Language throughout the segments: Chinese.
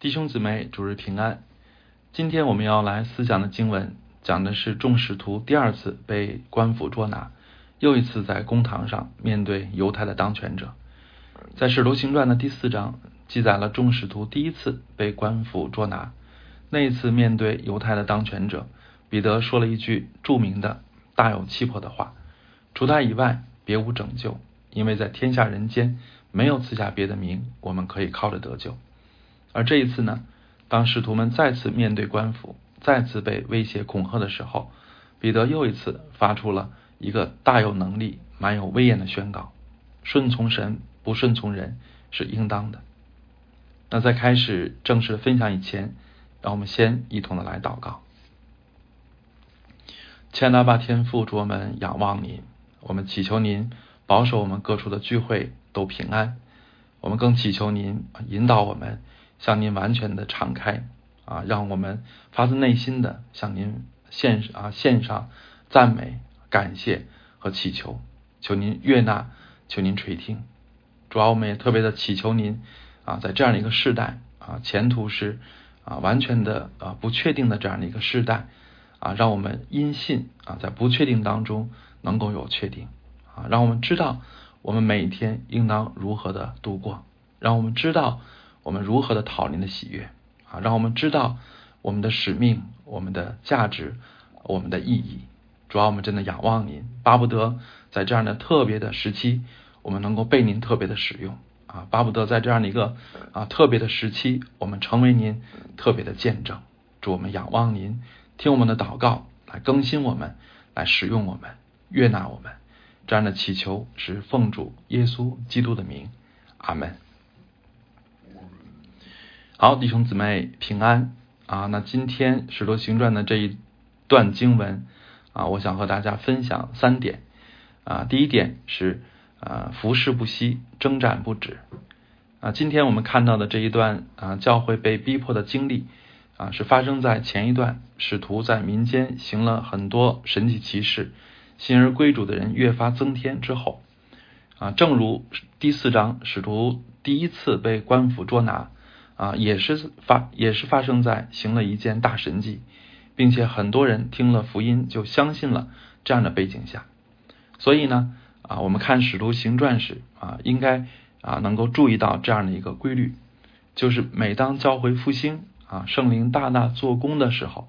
弟兄姊妹，主日平安。今天我们要来思想的经文，讲的是众使徒第二次被官府捉拿，又一次在公堂上面对犹太的当权者。在使徒行传的第四章记载了众使徒第一次被官府捉拿，那一次面对犹太的当权者，彼得说了一句著名的、大有气魄的话：“除他以外，别无拯救，因为在天下人间没有赐下别的名，我们可以靠着得救。”而这一次呢，当使徒们再次面对官府，再次被威胁恐吓的时候，彼得又一次发出了一个大有能力、蛮有威严的宣告：顺从神，不顺从人是应当的。那在开始正式分享以前，让我们先一同的来祷告。千拉巴天父，主我们仰望您，我们祈求您保守我们各处的聚会都平安，我们更祈求您引导我们。向您完全的敞开啊，让我们发自内心的向您献啊献上赞美、感谢和祈求，求您悦纳，求您垂听。主要我们也特别的祈求您啊，在这样的一个时代啊，前途是啊完全的啊不确定的这样的一个时代啊，让我们因信啊，在不确定当中能够有确定啊，让我们知道我们每天应当如何的度过，让我们知道。我们如何的讨您的喜悦啊？让我们知道我们的使命、我们的价值、我们的意义。主要我们真的仰望您，巴不得在这样的特别的时期，我们能够被您特别的使用啊！巴不得在这样的一个啊特别的时期，我们成为您特别的见证。祝我们仰望您，听我们的祷告，来更新我们，来使用我们，悦纳我们。这样的祈求是奉主耶稣基督的名，阿门。好，弟兄姊妹平安啊！那今天《使徒行传》的这一段经文啊，我想和大家分享三点啊。第一点是啊，服侍不息，征战不止啊。今天我们看到的这一段啊，教会被逼迫的经历啊，是发生在前一段使徒在民间行了很多神奇奇事，信而归主的人越发增添之后啊。正如第四章使徒第一次被官府捉拿。啊，也是发也是发生在行了一件大神迹，并且很多人听了福音就相信了这样的背景下，所以呢，啊，我们看使徒行传时啊，应该啊能够注意到这样的一个规律，就是每当教会复兴啊，圣灵大大做工的时候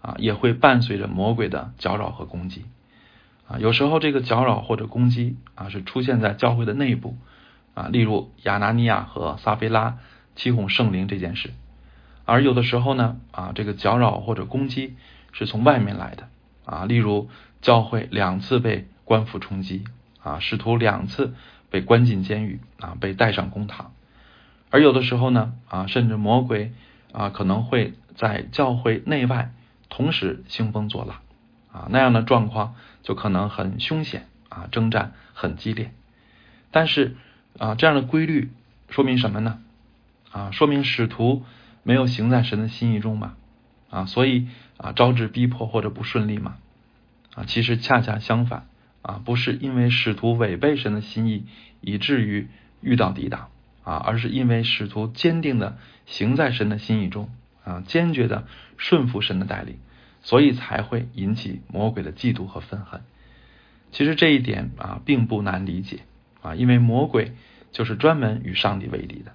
啊，也会伴随着魔鬼的搅扰和攻击啊，有时候这个搅扰或者攻击啊是出现在教会的内部啊，例如亚拿尼亚和撒菲拉。欺哄圣灵这件事，而有的时候呢，啊，这个搅扰或者攻击是从外面来的，啊，例如教会两次被官府冲击，啊，使徒两次被关进监狱，啊，被带上公堂，而有的时候呢，啊，甚至魔鬼啊可能会在教会内外同时兴风作浪，啊，那样的状况就可能很凶险，啊，征战很激烈，但是啊，这样的规律说明什么呢？啊，说明使徒没有行在神的心意中嘛？啊，所以啊，招致逼迫或者不顺利嘛？啊，其实恰恰相反啊，不是因为使徒违背神的心意，以至于遇到抵挡啊，而是因为使徒坚定的行在神的心意中啊，坚决的顺服神的带领，所以才会引起魔鬼的嫉妒和愤恨。其实这一点啊，并不难理解啊，因为魔鬼就是专门与上帝为敌的。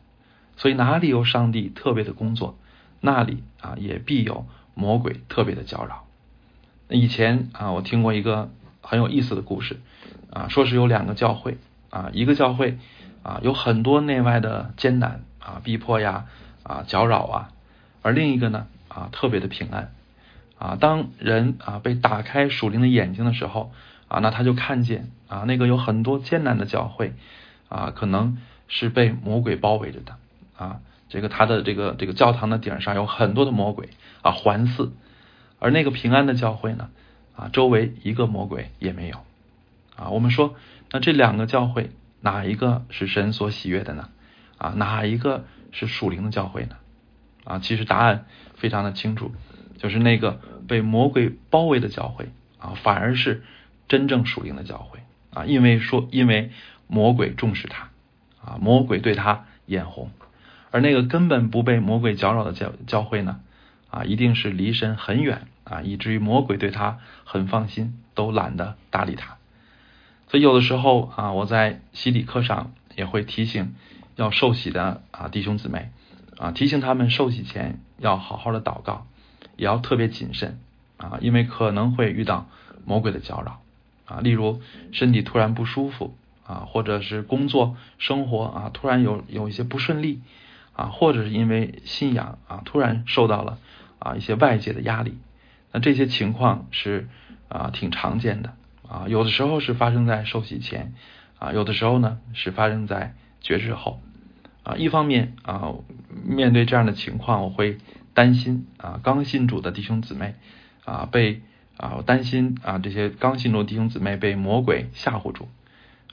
所以哪里有上帝特别的工作，那里啊也必有魔鬼特别的搅扰。以前啊，我听过一个很有意思的故事啊，说是有两个教会啊，一个教会啊有很多内外的艰难啊逼迫呀啊搅扰啊，而另一个呢啊特别的平安啊。当人啊被打开属灵的眼睛的时候啊，那他就看见啊那个有很多艰难的教会啊，可能是被魔鬼包围着的。啊，这个他的这个这个教堂的顶上有很多的魔鬼啊环伺，而那个平安的教会呢，啊周围一个魔鬼也没有啊。我们说，那这两个教会哪一个是神所喜悦的呢？啊，哪一个是属灵的教会呢？啊，其实答案非常的清楚，就是那个被魔鬼包围的教会啊，反而是真正属灵的教会啊，因为说因为魔鬼重视他啊，魔鬼对他眼红。而那个根本不被魔鬼搅扰的教教会呢，啊，一定是离神很远啊，以至于魔鬼对他很放心，都懒得搭理他。所以有的时候啊，我在洗礼课上也会提醒要受洗的啊弟兄姊妹啊，提醒他们受洗前要好好的祷告，也要特别谨慎啊，因为可能会遇到魔鬼的搅扰啊，例如身体突然不舒服啊，或者是工作生活啊突然有有一些不顺利啊，或者是因为信仰啊突然受到了啊一些外界的压力，那这些情况是啊挺常见的。啊，有的时候是发生在受洗前，啊，有的时候呢是发生在觉知后，啊，一方面啊，面对这样的情况，我会担心啊，刚信主的弟兄姊妹啊被啊，我担心啊这些刚信主的弟兄姊妹被魔鬼吓唬住，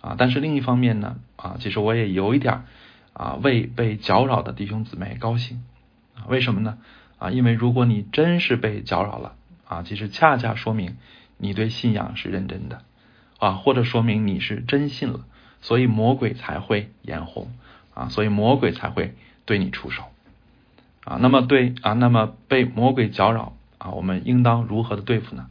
啊，但是另一方面呢，啊，其实我也有一点啊为被搅扰的弟兄姊妹高兴，啊，为什么呢？啊，因为如果你真是被搅扰了，啊，其实恰恰说明。你对信仰是认真的啊，或者说明你是真信了，所以魔鬼才会眼红啊，所以魔鬼才会对你出手啊。那么对啊，那么被魔鬼搅扰啊，我们应当如何的对付呢？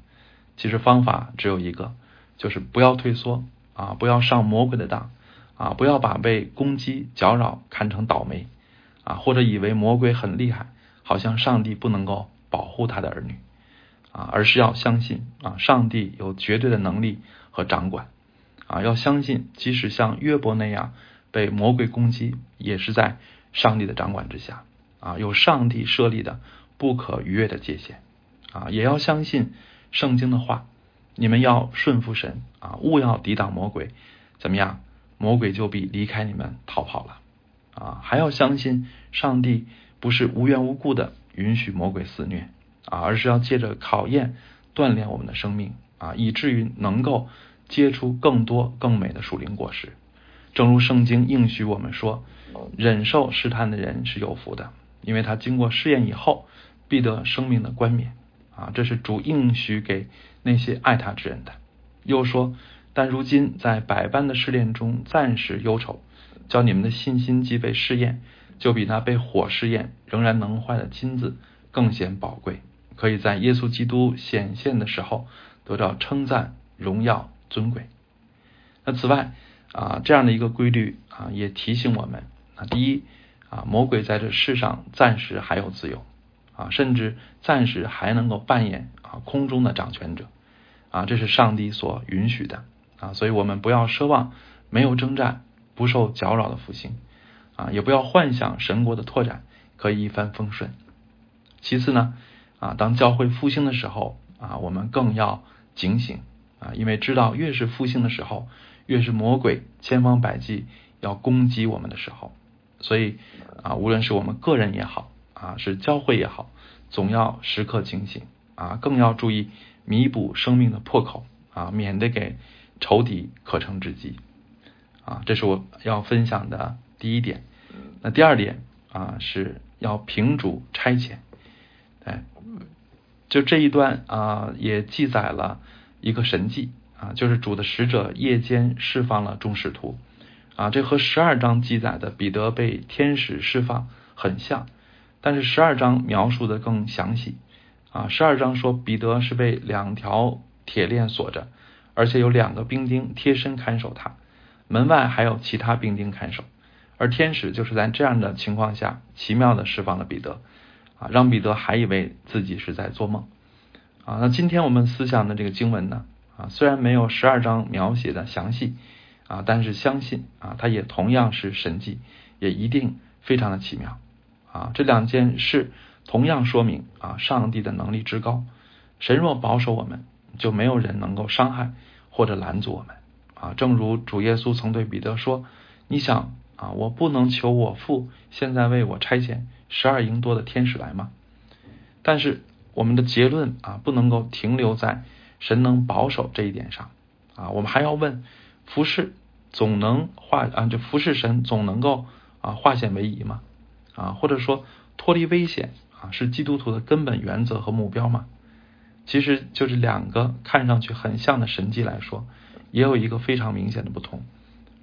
其实方法只有一个，就是不要退缩啊，不要上魔鬼的当啊，不要把被攻击搅扰看成倒霉啊，或者以为魔鬼很厉害，好像上帝不能够保护他的儿女。啊，而是要相信啊，上帝有绝对的能力和掌管啊，要相信，即使像约伯那样被魔鬼攻击，也是在上帝的掌管之下啊，有上帝设立的不可逾越的界限啊，也要相信圣经的话，你们要顺服神啊，勿要抵挡魔鬼，怎么样，魔鬼就必离开你们逃跑了啊，还要相信上帝不是无缘无故的允许魔鬼肆虐。啊，而是要借着考验锻炼我们的生命啊，以至于能够结出更多更美的属灵果实。正如圣经应许我们说，忍受试探的人是有福的，因为他经过试验以后，必得生命的冠冕啊。这是主应许给那些爱他之人的。又说，但如今在百般的试炼中暂时忧愁，叫你们的信心既被试验，就比那被火试验仍然能坏的金子更显宝贵。可以在耶稣基督显现的时候得到称赞、荣耀、尊贵。那此外啊，这样的一个规律啊，也提醒我们啊，第一啊，魔鬼在这世上暂时还有自由啊，甚至暂时还能够扮演啊空中的掌权者啊，这是上帝所允许的啊，所以我们不要奢望没有征战、不受搅扰的复兴啊，也不要幻想神国的拓展可以一帆风顺。其次呢。啊，当教会复兴的时候啊，我们更要警醒啊，因为知道越是复兴的时候，越是魔鬼千方百计要攻击我们的时候，所以啊，无论是我们个人也好啊，是教会也好，总要时刻警醒啊，更要注意弥补生命的破口啊，免得给仇敌可乘之机啊，这是我要分享的第一点。那第二点啊，是要平主差遣。哎，就这一段啊，也记载了一个神迹啊，就是主的使者夜间释放了众使徒啊，这和十二章记载的彼得被天使释放很像，但是十二章描述的更详细啊，十二章说彼得是被两条铁链锁着，而且有两个兵丁贴身看守他，门外还有其他兵丁看守，而天使就是在这样的情况下奇妙的释放了彼得。啊，让彼得还以为自己是在做梦啊。那今天我们思想的这个经文呢，啊，虽然没有十二章描写的详细啊，但是相信啊，它也同样是神迹，也一定非常的奇妙啊。这两件事同样说明啊，上帝的能力之高。神若保守我们，就没有人能够伤害或者拦阻我们啊。正如主耶稣曾对彼得说：“你想啊，我不能求我父现在为我差遣。”十二营多的天使来吗？但是我们的结论啊，不能够停留在神能保守这一点上啊，我们还要问：服侍总能化啊，就服侍神总能够啊化险为夷吗？啊，或者说脱离危险啊，是基督徒的根本原则和目标吗？其实就是两个看上去很像的神迹来说，也有一个非常明显的不同。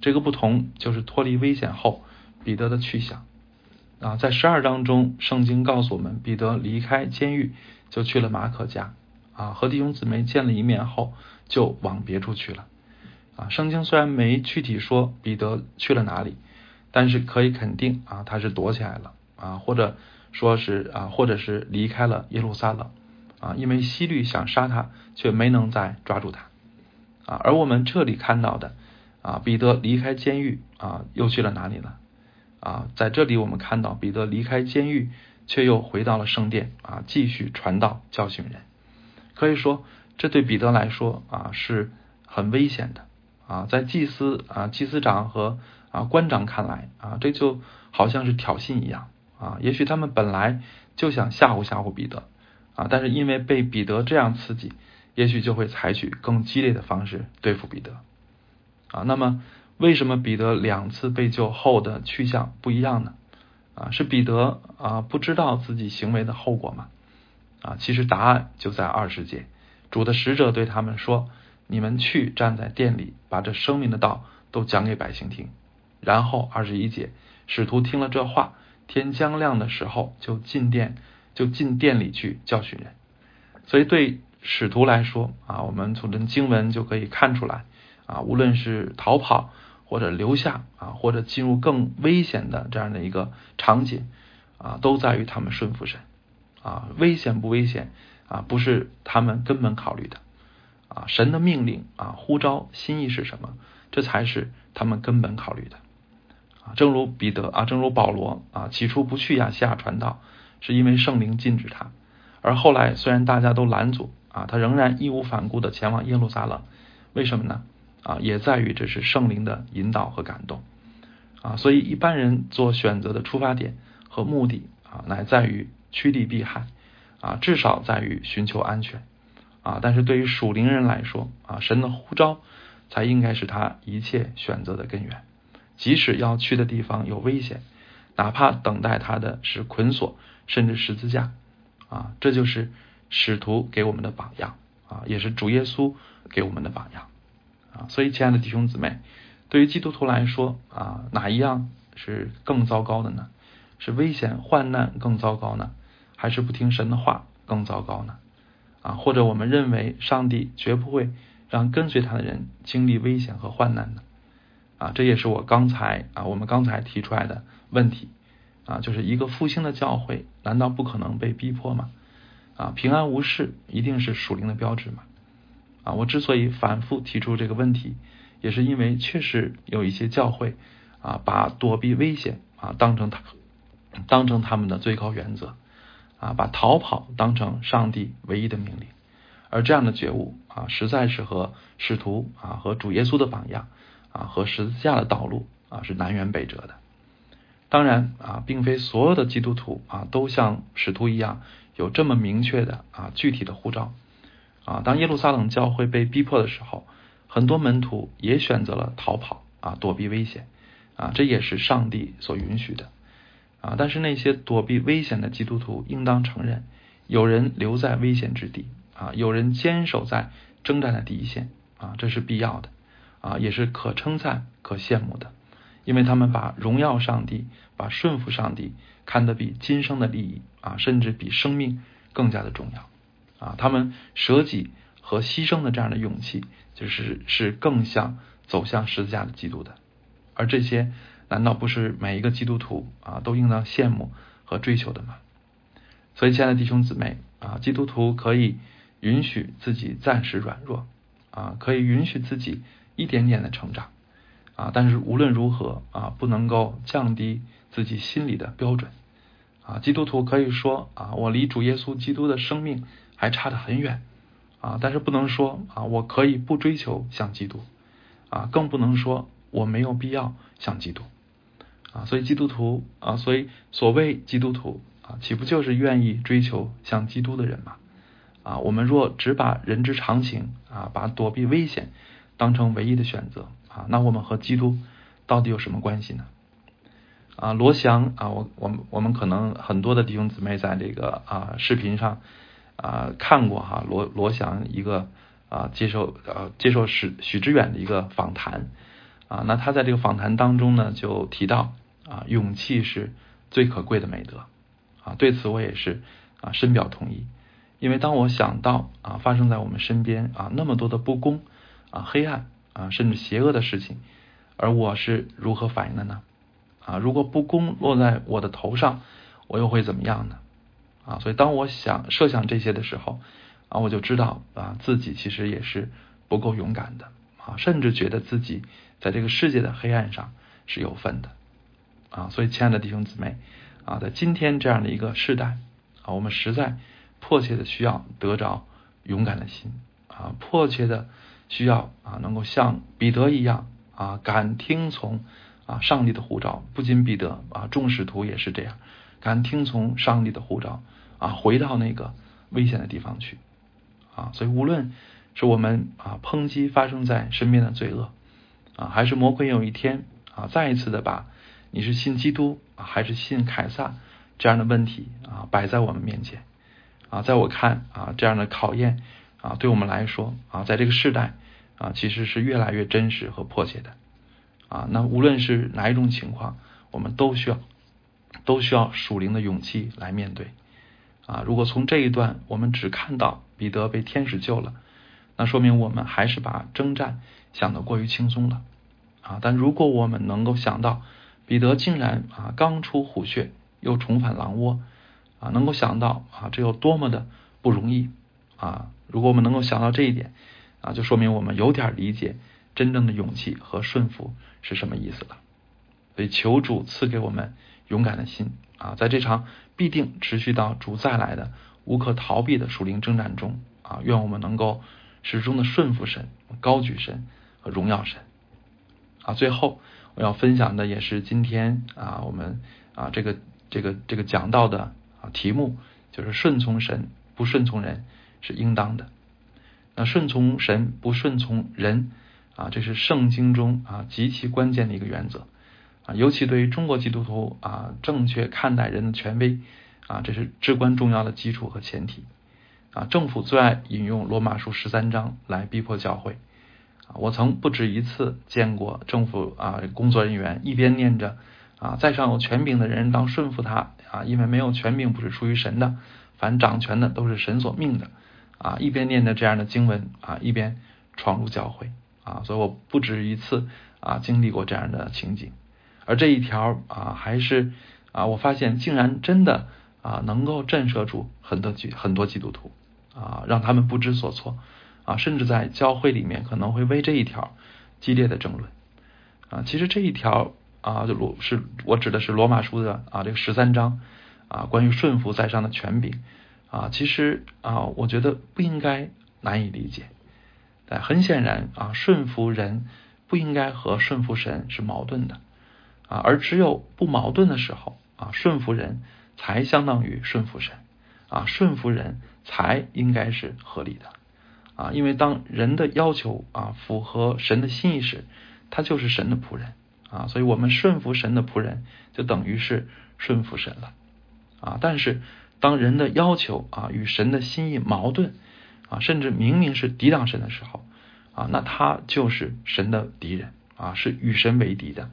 这个不同就是脱离危险后彼得的去向。啊，在十二章中，圣经告诉我们，彼得离开监狱就去了马可家啊，和弟兄姊妹见了一面后，就往别处去了啊。圣经虽然没具体说彼得去了哪里，但是可以肯定啊，他是躲起来了啊，或者说是啊，或者是离开了耶路撒冷啊，因为希律想杀他，却没能再抓住他啊。而我们这里看到的啊，彼得离开监狱啊，又去了哪里呢？啊，在这里我们看到彼得离开监狱，却又回到了圣殿啊，继续传道教训人。可以说，这对彼得来说啊是很危险的啊。在祭司啊、祭司长和啊官长看来啊，这就好像是挑衅一样啊。也许他们本来就想吓唬吓唬彼得啊，但是因为被彼得这样刺激，也许就会采取更激烈的方式对付彼得啊。那么。为什么彼得两次被救后的去向不一样呢？啊，是彼得啊不知道自己行为的后果吗？啊，其实答案就在二十节，主的使者对他们说：“你们去站在店里，把这生命的道都讲给百姓听。”然后二十一节，使徒听了这话，天将亮的时候就进店，就进店里去教训人。所以对使徒来说啊，我们从这经文就可以看出来啊，无论是逃跑。或者留下啊，或者进入更危险的这样的一个场景啊，都在于他们顺服神啊。危险不危险啊，不是他们根本考虑的啊。神的命令啊，呼召心意是什么，这才是他们根本考虑的啊。正如彼得啊，正如保罗啊，起初不去亚细亚传道，是因为圣灵禁止他；而后来虽然大家都拦阻啊，他仍然义无反顾地前往耶路撒冷。为什么呢？啊，也在于这是圣灵的引导和感动啊，所以一般人做选择的出发点和目的啊，乃在于趋利避害啊，至少在于寻求安全啊。但是对于属灵人来说啊，神的呼召才应该是他一切选择的根源。即使要去的地方有危险，哪怕等待他的是捆锁甚至十字架啊，这就是使徒给我们的榜样啊，也是主耶稣给我们的榜样。啊，所以亲爱的弟兄姊妹，对于基督徒来说啊，哪一样是更糟糕的呢？是危险患难更糟糕呢，还是不听神的话更糟糕呢？啊，或者我们认为上帝绝不会让跟随他的人经历危险和患难呢？啊，这也是我刚才啊，我们刚才提出来的问题啊，就是一个复兴的教会，难道不可能被逼迫吗？啊，平安无事一定是属灵的标志吗？啊，我之所以反复提出这个问题，也是因为确实有一些教会啊，把躲避危险啊当成他当成他们的最高原则啊，把逃跑当成上帝唯一的命令，而这样的觉悟啊，实在是和使徒啊和主耶稣的榜样啊和十字架的道路啊是南辕北辙的。当然啊，并非所有的基督徒啊都像使徒一样有这么明确的啊具体的护照。啊，当耶路撒冷教会被逼迫的时候，很多门徒也选择了逃跑啊，躲避危险啊，这也是上帝所允许的啊。但是那些躲避危险的基督徒应当承认，有人留在危险之地啊，有人坚守在征战的第一线啊，这是必要的啊，也是可称赞、可羡慕的，因为他们把荣耀上帝、把顺服上帝看得比今生的利益啊，甚至比生命更加的重要。啊，他们舍己和牺牲的这样的勇气，就是是更像走向十字架的基督的。而这些，难道不是每一个基督徒啊都应当羡慕和追求的吗？所以，亲爱的弟兄姊妹啊，基督徒可以允许自己暂时软弱啊，可以允许自己一点点的成长啊，但是无论如何啊，不能够降低自己心里的标准啊。基督徒可以说啊，我离主耶稣基督的生命。还差得很远啊！但是不能说啊，我可以不追求像基督啊，更不能说我没有必要像基督啊。所以基督徒啊，所以所谓基督徒啊，岂不就是愿意追求像基督的人吗？啊，我们若只把人之常情啊，把躲避危险当成唯一的选择啊，那我们和基督到底有什么关系呢？啊，罗翔啊，我我们我们可能很多的弟兄姊妹在这个啊视频上。啊，看过哈罗罗翔一个啊接受呃接受许许知远的一个访谈啊，那他在这个访谈当中呢就提到啊勇气是最可贵的美德啊。对此我也是啊深表同意。因为当我想到啊发生在我们身边啊那么多的不公啊黑暗啊甚至邪恶的事情，而我是如何反应的呢？啊，如果不公落在我的头上，我又会怎么样呢？啊，所以当我想设想这些的时候啊，我就知道啊自己其实也是不够勇敢的啊，甚至觉得自己在这个世界的黑暗上是有份的啊。所以，亲爱的弟兄姊妹啊，在今天这样的一个时代啊，我们实在。迫切的需要得着勇敢的心啊，迫切的需要啊，能够像彼得一样啊，敢听从啊上帝的呼召。不仅彼得啊，众使徒也是这样，敢听从上帝的呼召啊，回到那个危险的地方去啊。所以，无论是我们啊抨击发生在身边的罪恶啊，还是魔鬼有一天啊再一次的把你是信基督啊还是信凯撒这样的问题啊摆在我们面前。啊，在我看啊，这样的考验啊，对我们来说啊，在这个时代啊，其实是越来越真实和迫切的啊。那无论是哪一种情况，我们都需要都需要属灵的勇气来面对啊。如果从这一段我们只看到彼得被天使救了，那说明我们还是把征战想得过于轻松了啊。但如果我们能够想到彼得竟然啊刚出虎穴又重返狼窝。啊，能够想到啊，这有多么的不容易啊！如果我们能够想到这一点啊，就说明我们有点理解真正的勇气和顺服是什么意思了。所以，求主赐给我们勇敢的心啊，在这场必定持续到主再来的无可逃避的属灵征战中啊，愿我们能够始终的顺服神、高举神和荣耀神啊。最后，我要分享的也是今天啊，我们啊这个这个这个讲到的啊。题目就是顺从神，不顺从人是应当的。那顺从神，不顺从人啊，这是圣经中啊极其关键的一个原则啊。尤其对于中国基督徒啊，正确看待人的权威啊，这是至关重要的基础和前提啊。政府最爱引用罗马书十三章来逼迫教会啊。我曾不止一次见过政府啊工作人员一边念着。啊，在上有权柄的人当顺服他啊，因为没有权柄不是出于神的，凡掌权的都是神所命的啊。一边念着这样的经文啊，一边闯入教会啊，所以我不止一次啊经历过这样的情景。而这一条啊，还是啊，我发现竟然真的啊，能够震慑住很多基很多基督徒啊，让他们不知所措啊，甚至在教会里面可能会为这一条激烈的争论啊。其实这一条。啊，就罗是我指的是罗马书的啊这个十三章啊，关于顺服在上的权柄啊，其实啊，我觉得不应该难以理解。但很显然啊，顺服人不应该和顺服神是矛盾的啊，而只有不矛盾的时候啊，顺服人才相当于顺服神啊，顺服人才应该是合理的啊，因为当人的要求啊符合神的心意时，他就是神的仆人。啊，所以我们顺服神的仆人，就等于是顺服神了啊。但是当人的要求啊与神的心意矛盾啊，甚至明明是抵挡神的时候啊，那他就是神的敌人啊，是与神为敌的。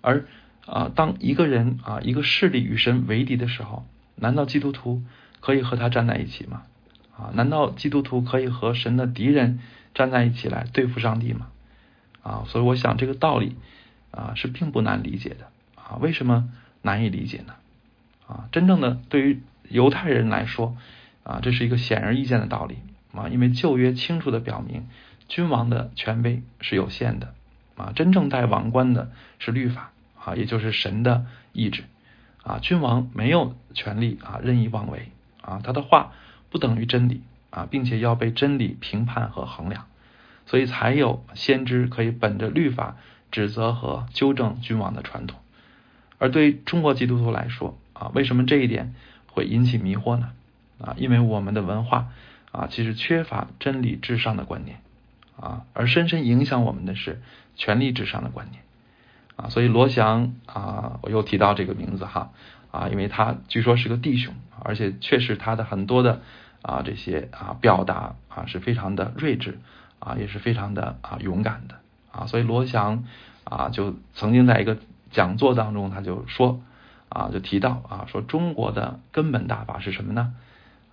而啊，当一个人啊一个势力与神为敌的时候，难道基督徒可以和他站在一起吗？啊，难道基督徒可以和神的敌人站在一起来对付上帝吗？啊，所以我想这个道理。啊，是并不难理解的啊，为什么难以理解呢？啊，真正的对于犹太人来说啊，这是一个显而易见的道理啊，因为旧约清楚的表明，君王的权威是有限的啊，真正带王冠的是律法啊，也就是神的意志啊，君王没有权利啊任意妄为啊，他的话不等于真理啊，并且要被真理评判和衡量，所以才有先知可以本着律法。指责和纠正君王的传统，而对中国基督徒来说啊，为什么这一点会引起迷惑呢？啊，因为我们的文化啊，其实缺乏真理至上的观念啊，而深深影响我们的是权力至上的观念啊。所以罗翔啊，我又提到这个名字哈啊，因为他据说是个弟兄，而且确实他的很多的啊这些啊表达啊是非常的睿智啊，也是非常的啊勇敢的。啊，所以罗翔啊，就曾经在一个讲座当中，他就说啊就提到啊说中国的根本大法是什么呢？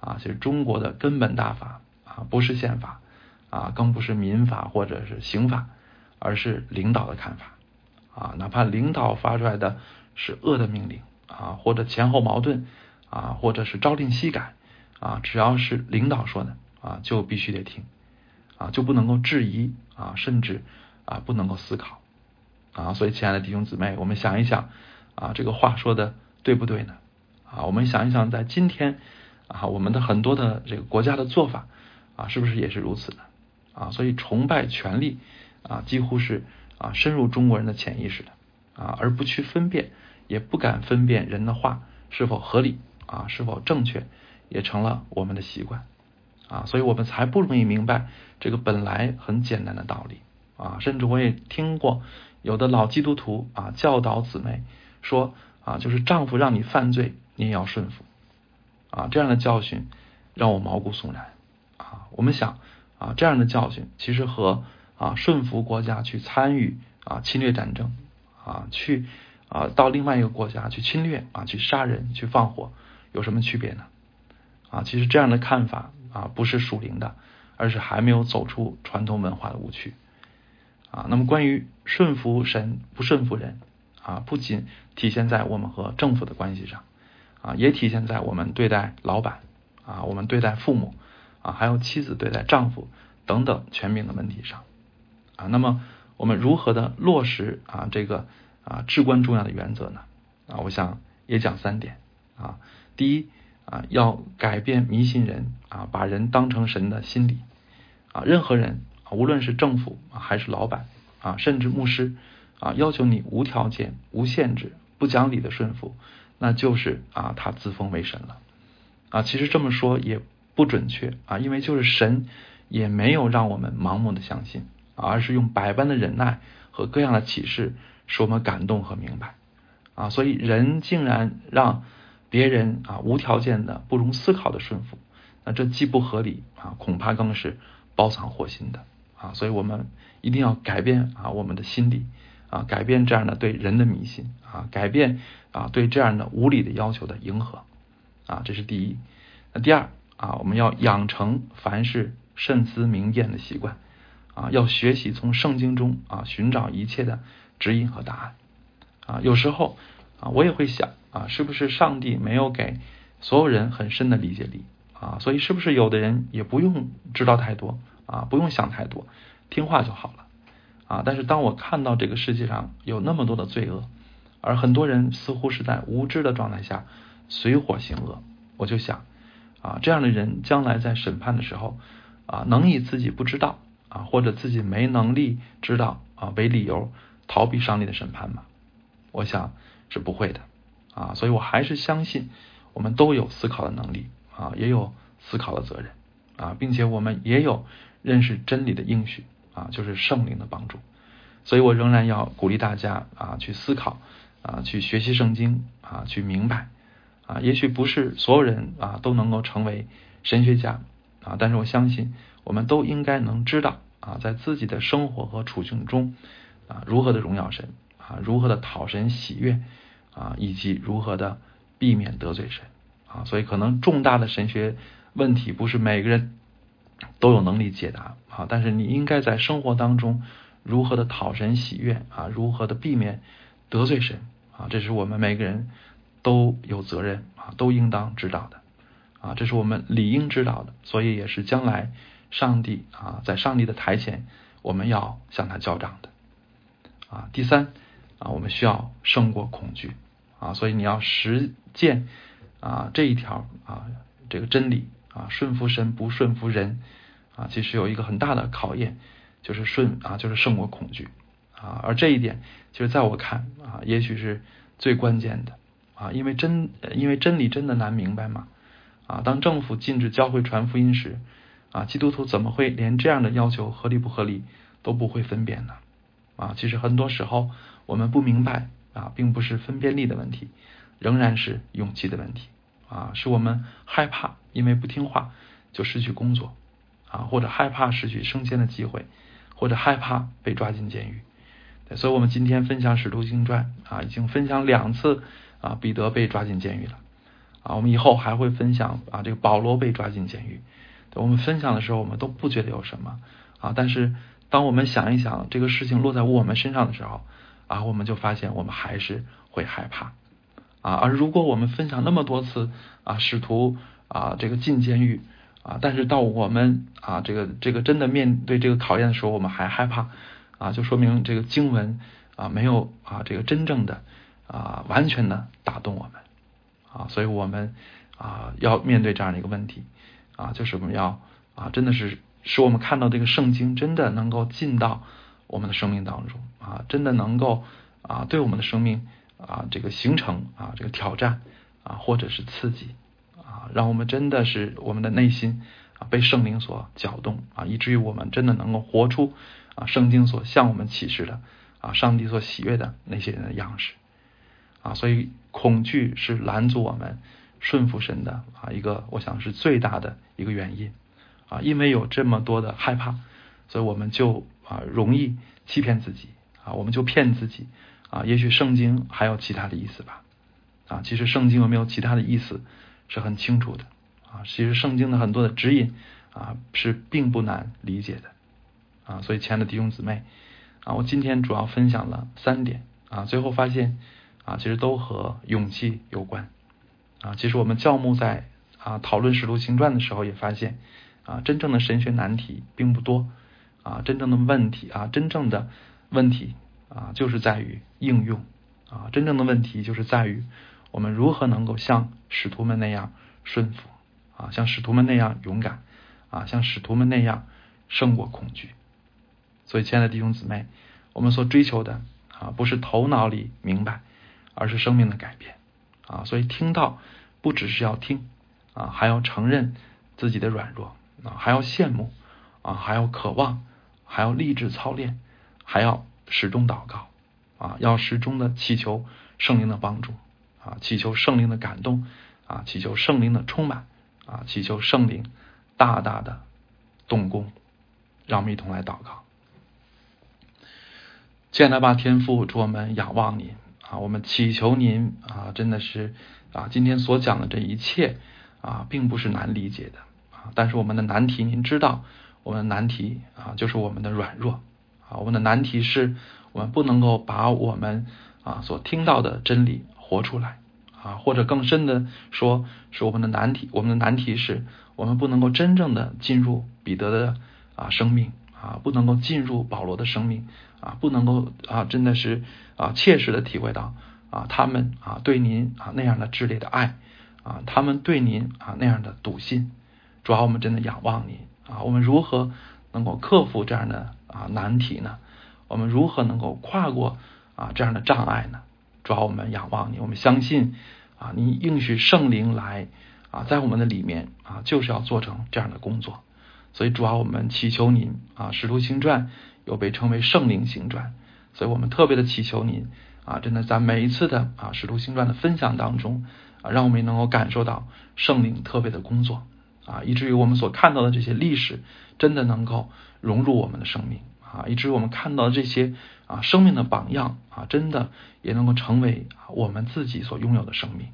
啊，其实中国的根本大法啊不是宪法啊，更不是民法或者是刑法，而是领导的看法啊，哪怕领导发出来的是恶的命令啊，或者前后矛盾啊，或者是朝令夕改啊，只要是领导说的啊，就必须得听啊，就不能够质疑啊，甚至啊不能够思考。啊，所以亲爱的弟兄姊妹，我们想一想啊，这个话说的对不对呢？啊，我们想一想，在今天啊，我们的很多的这个国家的做法啊，是不是也是如此呢？啊，所以崇拜权力啊，几乎是啊深入中国人的潜意识的啊，而不去分辨，也不敢分辨人的话是否合理啊，是否正确，也成了我们的习惯啊，所以我们才不容易明白这个本来很简单的道理啊，甚至我也听过。有的老基督徒啊，教导姊妹说啊，就是丈夫让你犯罪，你也要顺服啊。这样的教训让我毛骨悚然啊。我们想啊，这样的教训其实和啊顺服国家去参与啊侵略战争啊，去啊到另外一个国家去侵略啊，去杀人、去放火有什么区别呢？啊，其实这样的看法啊，不是属灵的，而是还没有走出传统文化的误区。啊，那么关于顺服神不顺服人啊，不仅体现在我们和政府的关系上啊，也体现在我们对待老板啊，我们对待父母啊，还有妻子对待丈夫等等全民的问题上啊。那么我们如何的落实啊这个啊至关重要的原则呢？啊，我想也讲三点啊。第一啊，要改变迷信人啊，把人当成神的心理啊，任何人。无论是政府，还是老板啊，甚至牧师啊，要求你无条件、无限制、不讲理的顺服，那就是啊，他自封为神了啊。其实这么说也不准确啊，因为就是神也没有让我们盲目的相信，而是用百般的忍耐和各样的启示，使我们感动和明白啊。所以人竟然让别人啊无条件的、不容思考的顺服，那这既不合理啊，恐怕更是包藏祸心的。啊，所以我们一定要改变啊我们的心理啊，改变这样的对人的迷信啊，改变啊对这样的无理的要求的迎合啊，这是第一。那第二啊，我们要养成凡事慎思明辨的习惯啊，要学习从圣经中啊寻找一切的指引和答案啊。有时候啊，我也会想啊，是不是上帝没有给所有人很深的理解力啊？所以是不是有的人也不用知道太多？啊，不用想太多，听话就好了啊！但是当我看到这个世界上有那么多的罪恶，而很多人似乎是在无知的状态下随火行恶，我就想啊，这样的人将来在审判的时候啊，能以自己不知道啊，或者自己没能力知道啊为理由逃避上帝的审判吗？我想是不会的啊！所以我还是相信我们都有思考的能力啊，也有思考的责任啊，并且我们也有。认识真理的应许啊，就是圣灵的帮助，所以我仍然要鼓励大家啊，去思考啊，去学习圣经啊，去明白啊。也许不是所有人啊都能够成为神学家啊，但是我相信我们都应该能知道啊，在自己的生活和处境中啊，如何的荣耀神啊，如何的讨神喜悦啊，以及如何的避免得罪神啊。所以可能重大的神学问题不是每个人。都有能力解答啊，但是你应该在生活当中如何的讨神喜悦啊，如何的避免得罪神啊，这是我们每个人都有责任啊，都应当知道的啊，这是我们理应知道的，所以也是将来上帝啊，在上帝的台前我们要向他交账的啊。第三啊，我们需要胜过恐惧啊，所以你要实践啊这一条啊这个真理。啊，顺服神不顺服人啊，其实有一个很大的考验，就是顺啊，就是胜过恐惧啊。而这一点，其实在我看啊，也许是最关键的啊，因为真因为真理真的难明白嘛啊。当政府禁止教会传福音时啊，基督徒怎么会连这样的要求合理不合理都不会分辨呢？啊，其实很多时候我们不明白啊，并不是分辨力的问题，仍然是勇气的问题。啊，是我们害怕，因为不听话就失去工作，啊，或者害怕失去升迁的机会，或者害怕被抓进监狱。所以，我们今天分享《使徒行传》啊，已经分享两次啊彼得被抓进监狱了啊，我们以后还会分享啊这个保罗被抓进监狱。我们分享的时候，我们都不觉得有什么啊，但是当我们想一想这个事情落在我们身上的时候啊，我们就发现我们还是会害怕啊。而如果我们分享那么多次啊，使徒啊这个进监狱啊，但是到我们啊这个这个真的面对这个考验的时候，我们还害怕啊，就说明这个经文啊没有啊这个真正的啊完全的打动我们啊，所以我们啊要面对这样的一个问题。啊，就是我们要啊，真的是使我们看到这个圣经真的能够进到我们的生命当中啊，真的能够啊，对我们的生命啊这个形成啊这个挑战啊，或者是刺激让我们真的是我们的内心啊被圣灵所搅动啊，以至于我们真的能够活出啊圣经所向我们启示的啊上帝所喜悦的那些人的样式啊，所以恐惧是拦阻我们。顺服神的啊，一个我想是最大的一个原因啊，因为有这么多的害怕，所以我们就啊容易欺骗自己啊，我们就骗自己啊。也许圣经还有其他的意思吧啊，其实圣经有没有其他的意思是很清楚的啊。其实圣经的很多的指引啊是并不难理解的啊。所以亲爱的弟兄姊妹啊，我今天主要分享了三点啊，最后发现啊，其实都和勇气有关。啊，其实我们教牧在啊讨论《使徒行传》的时候也发现，啊，真正的神学难题并不多，啊，真正的问题啊，真正的问题啊，就是在于应用，啊，真正的问题就是在于我们如何能够像使徒们那样顺服，啊，像使徒们那样勇敢，啊，像使徒们那样胜过恐惧。所以，亲爱的弟兄姊妹，我们所追求的啊，不是头脑里明白，而是生命的改变。啊，所以听到不只是要听啊，还要承认自己的软弱啊，还要羡慕啊，还要渴望，还要立志操练，还要始终祷告啊，要始终的祈求圣灵的帮助啊，祈求圣灵的感动啊，祈求圣灵的充满啊，祈求圣灵大大的动工，让我们一同来祷告。亲爱的吧，天父，祝我们仰望您。啊，我们祈求您啊，真的是啊，今天所讲的这一切啊，并不是难理解的啊。但是我们的难题，您知道，我们的难题啊，就是我们的软弱啊。我们的难题是我们不能够把我们啊所听到的真理活出来啊，或者更深的说，是我们的难题。我们的难题是我们不能够真正的进入彼得的啊生命啊，不能够进入保罗的生命。啊，不能够啊，真的是啊，切实的体会到啊，他们啊对您啊那样的炽烈的爱啊，他们对您啊那样的笃信，主要我们真的仰望您啊，我们如何能够克服这样的啊难题呢？我们如何能够跨过啊这样的障碍呢？主要我们仰望你，我们相信啊，你应许圣灵来啊，在我们的里面啊，就是要做成这样的工作，所以主要我们祈求您啊，《使徒行传》。又被称为圣灵行传，所以我们特别的祈求您啊，真的在每一次的啊使徒行传的分享当中啊，让我们能够感受到圣灵特别的工作。啊，以至于我们所看到的这些历史真的能够融入我们的生命。啊，以至于我们看到的这些啊生命的榜样啊，真的也能够成为我们自己所拥有的生命。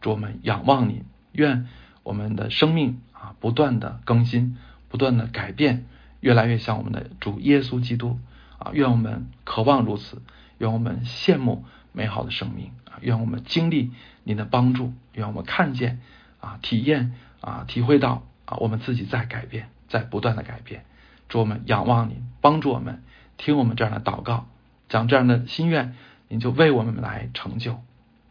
祝我们仰望你，愿我们的生命啊不断的更新，不断的改变。越来越像我们的主耶稣基督啊！愿我们渴望如此，愿我们羡慕美好的生命啊！愿我们经历您的帮助，愿我们看见啊、体验啊、体会到啊，我们自己在改变，在不断的改变。祝我们仰望您，帮助我们听我们这样的祷告，讲这样的心愿，您就为我们来成就。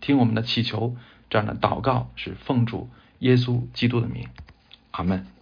听我们的祈求，这样的祷告是奉主耶稣基督的名，阿门。